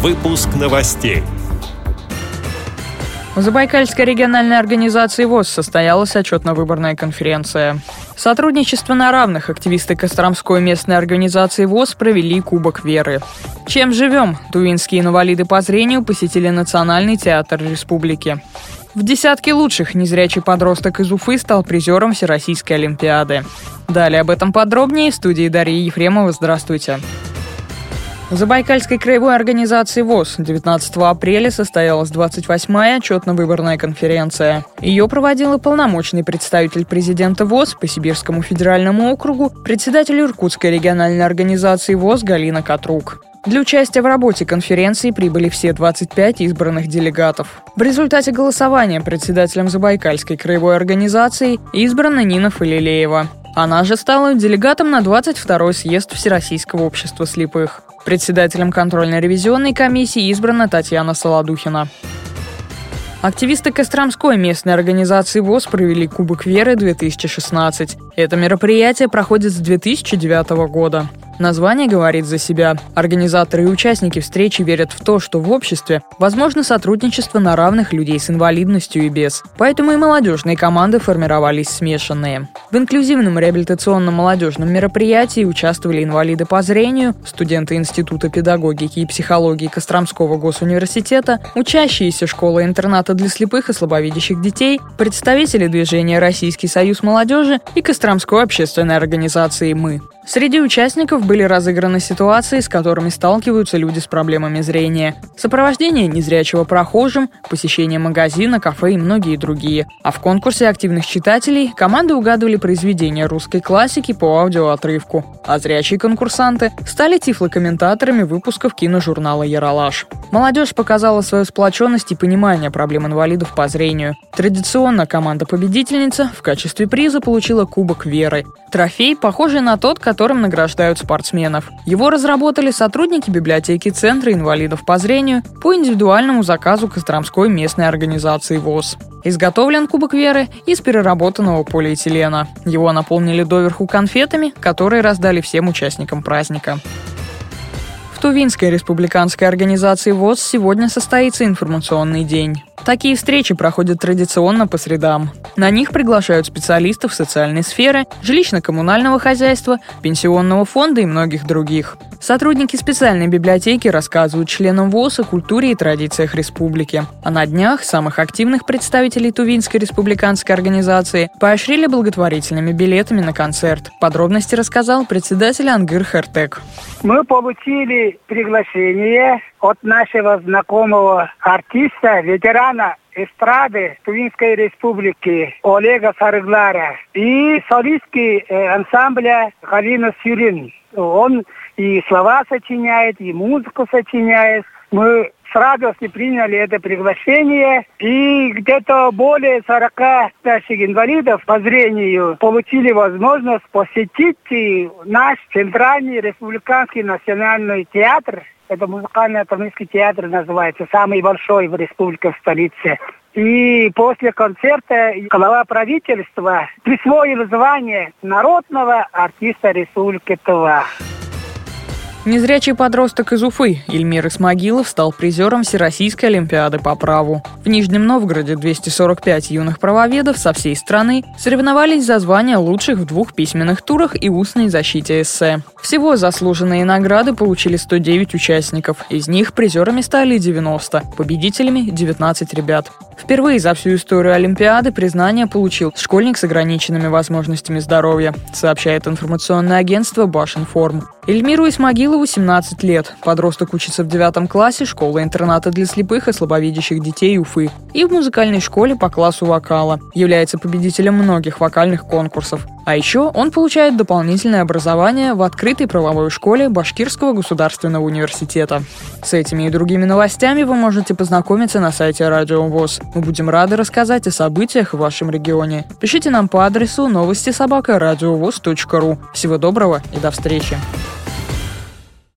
Выпуск новостей. В Забайкальской региональной организации ВОЗ состоялась отчетно-выборная конференция. Сотрудничество на равных активисты Костромской местной организации ВОЗ провели Кубок Веры. Чем живем? Тувинские инвалиды по зрению посетили Национальный театр республики. В десятке лучших незрячий подросток из Уфы стал призером Всероссийской Олимпиады. Далее об этом подробнее в студии Дарьи Ефремова. Здравствуйте. Забайкальской краевой организации ВОЗ 19 апреля состоялась 28-я отчетно-выборная конференция. Ее проводил и полномочный представитель президента ВОЗ по Сибирскому федеральному округу, председатель Иркутской региональной организации ВОЗ Галина Катрук. Для участия в работе конференции прибыли все 25 избранных делегатов. В результате голосования председателем Забайкальской краевой организации избрана Нина Фалилеева. Она же стала делегатом на 22-й съезд Всероссийского общества слепых. Председателем контрольно-ревизионной комиссии избрана Татьяна Солодухина. Активисты Костромской местной организации ВОЗ провели Кубок Веры-2016. Это мероприятие проходит с 2009 года. Название говорит за себя. Организаторы и участники встречи верят в то, что в обществе возможно сотрудничество на равных людей с инвалидностью и без. Поэтому и молодежные команды формировались смешанные. В инклюзивном реабилитационном молодежном мероприятии участвовали инвалиды по зрению, студенты Института педагогики и психологии Костромского госуниверситета, учащиеся школы-интерната для слепых и слабовидящих детей, представители движения «Российский союз молодежи» и Костромской общественной организации «Мы». Среди участников были разыграны ситуации, с которыми сталкиваются люди с проблемами зрения. Сопровождение незрячего прохожим, посещение магазина, кафе и многие другие. А в конкурсе активных читателей команды угадывали произведения русской классики по аудиоотрывку. А зрячие конкурсанты стали тифлокомментаторами выпусков киножурнала «Яралаш». Молодежь показала свою сплоченность и понимание проблем инвалидов по зрению. Традиционно команда-победительница в качестве приза получила Кубок Веры. Трофей, похожий на тот, которым награждают спортсменов. Его разработали сотрудники библиотеки Центра инвалидов по зрению по индивидуальному заказу Костромской местной организации ВОЗ. Изготовлен Кубок Веры из переработанного полиэтилена. Его наполнили доверху конфетами, которые раздали всем участникам праздника. Тувинской республиканской организации ВОЗ сегодня состоится информационный день. Такие встречи проходят традиционно по средам. На них приглашают специалистов социальной сферы, жилищно-коммунального хозяйства, пенсионного фонда и многих других. Сотрудники специальной библиотеки рассказывают членам ВОЗ о культуре и традициях республики. А на днях самых активных представителей Тувинской республиканской организации поощрили благотворительными билетами на концерт. Подробности рассказал председатель Ангыр Хертек. Мы получили приглашение от нашего знакомого артиста, ветерана эстрады Тувинской республики Олега Сарыглара и солистки э, ансамбля Галина Сюрин. Он и слова сочиняет, и музыку сочиняет. Мы с радостью приняли это приглашение. И где-то более 40 наших инвалидов по зрению получили возможность посетить наш Центральный Республиканский национальный театр. Это музыкально-академический театр называется, самый большой в республике, в столице. И после концерта глава правительства присвоил звание народного артиста Республики Тува. Незрячий подросток из Уфы Ильмир Исмагилов стал призером Всероссийской Олимпиады по праву. В Нижнем Новгороде 245 юных правоведов со всей страны соревновались за звание лучших в двух письменных турах и устной защите эссе. Всего заслуженные награды получили 109 участников, из них призерами стали 90, победителями 19 ребят. Впервые за всю историю Олимпиады признание получил школьник с ограниченными возможностями здоровья, сообщает информационное агентство Башинформ. Эльмиру Исмагилову 17 лет. Подросток учится в девятом классе школы-интерната для слепых и слабовидящих детей Уфы и в музыкальной школе по классу вокала. Является победителем многих вокальных конкурсов. А еще он получает дополнительное образование в открытой правовой школе Башкирского государственного университета. С этими и другими новостями вы можете познакомиться на сайте Радио ВОЗ. Мы будем рады рассказать о событиях в вашем регионе. Пишите нам по адресу новости собака ру. Всего доброго и до встречи.